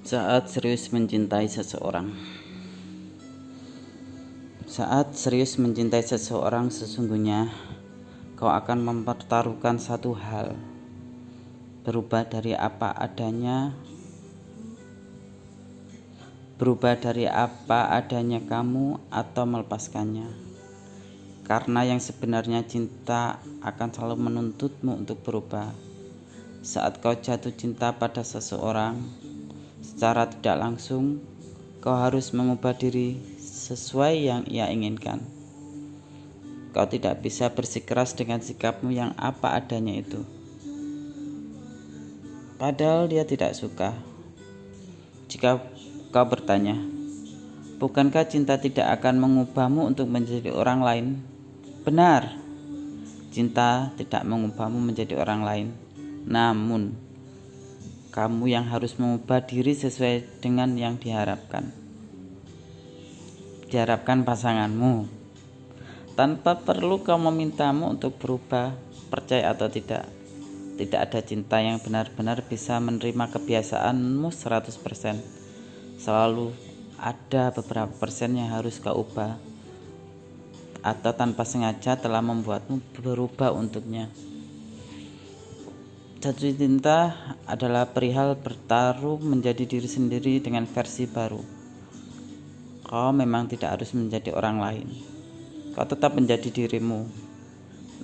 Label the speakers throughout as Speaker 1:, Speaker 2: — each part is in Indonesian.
Speaker 1: Saat serius mencintai seseorang. Saat serius mencintai seseorang, sesungguhnya kau akan mempertaruhkan satu hal, berubah dari apa adanya, berubah dari apa adanya kamu, atau melepaskannya. Karena yang sebenarnya cinta akan selalu menuntutmu untuk berubah. Saat kau jatuh cinta pada seseorang, Secara tidak langsung, kau harus mengubah diri sesuai yang ia inginkan. Kau tidak bisa bersikeras dengan sikapmu yang apa adanya itu. Padahal dia tidak suka. Jika kau bertanya, bukankah cinta tidak akan mengubahmu untuk menjadi orang lain? Benar, cinta tidak mengubahmu menjadi orang lain. Namun, kamu yang harus mengubah diri sesuai dengan yang diharapkan. Diharapkan pasanganmu. Tanpa perlu kau memintamu untuk berubah, percaya atau tidak. Tidak ada cinta yang benar-benar bisa menerima kebiasaanmu 100%. Selalu ada beberapa persen yang harus kau ubah atau tanpa sengaja telah membuatmu berubah untuknya. Jatuh cinta adalah perihal bertaruh menjadi diri sendiri dengan versi baru. Kau memang tidak harus menjadi orang lain. Kau tetap menjadi dirimu.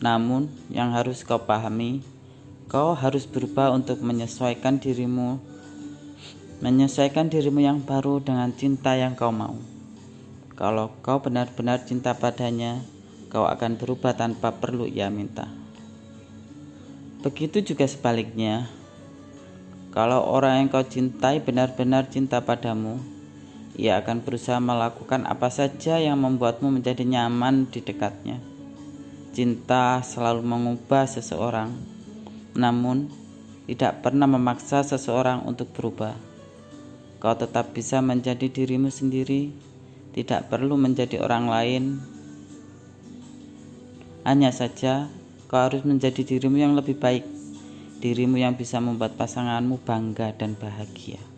Speaker 1: Namun, yang harus kau pahami, kau harus berubah untuk menyesuaikan dirimu, menyesuaikan dirimu yang baru dengan cinta yang kau mau. Kalau kau benar-benar cinta padanya, kau akan berubah tanpa perlu ia minta. Begitu juga sebaliknya, kalau orang yang kau cintai benar-benar cinta padamu, ia akan berusaha melakukan apa saja yang membuatmu menjadi nyaman di dekatnya. Cinta selalu mengubah seseorang, namun tidak pernah memaksa seseorang untuk berubah. Kau tetap bisa menjadi dirimu sendiri, tidak perlu menjadi orang lain. Hanya saja Kau harus menjadi dirimu yang lebih baik, dirimu yang bisa membuat pasanganmu bangga dan bahagia.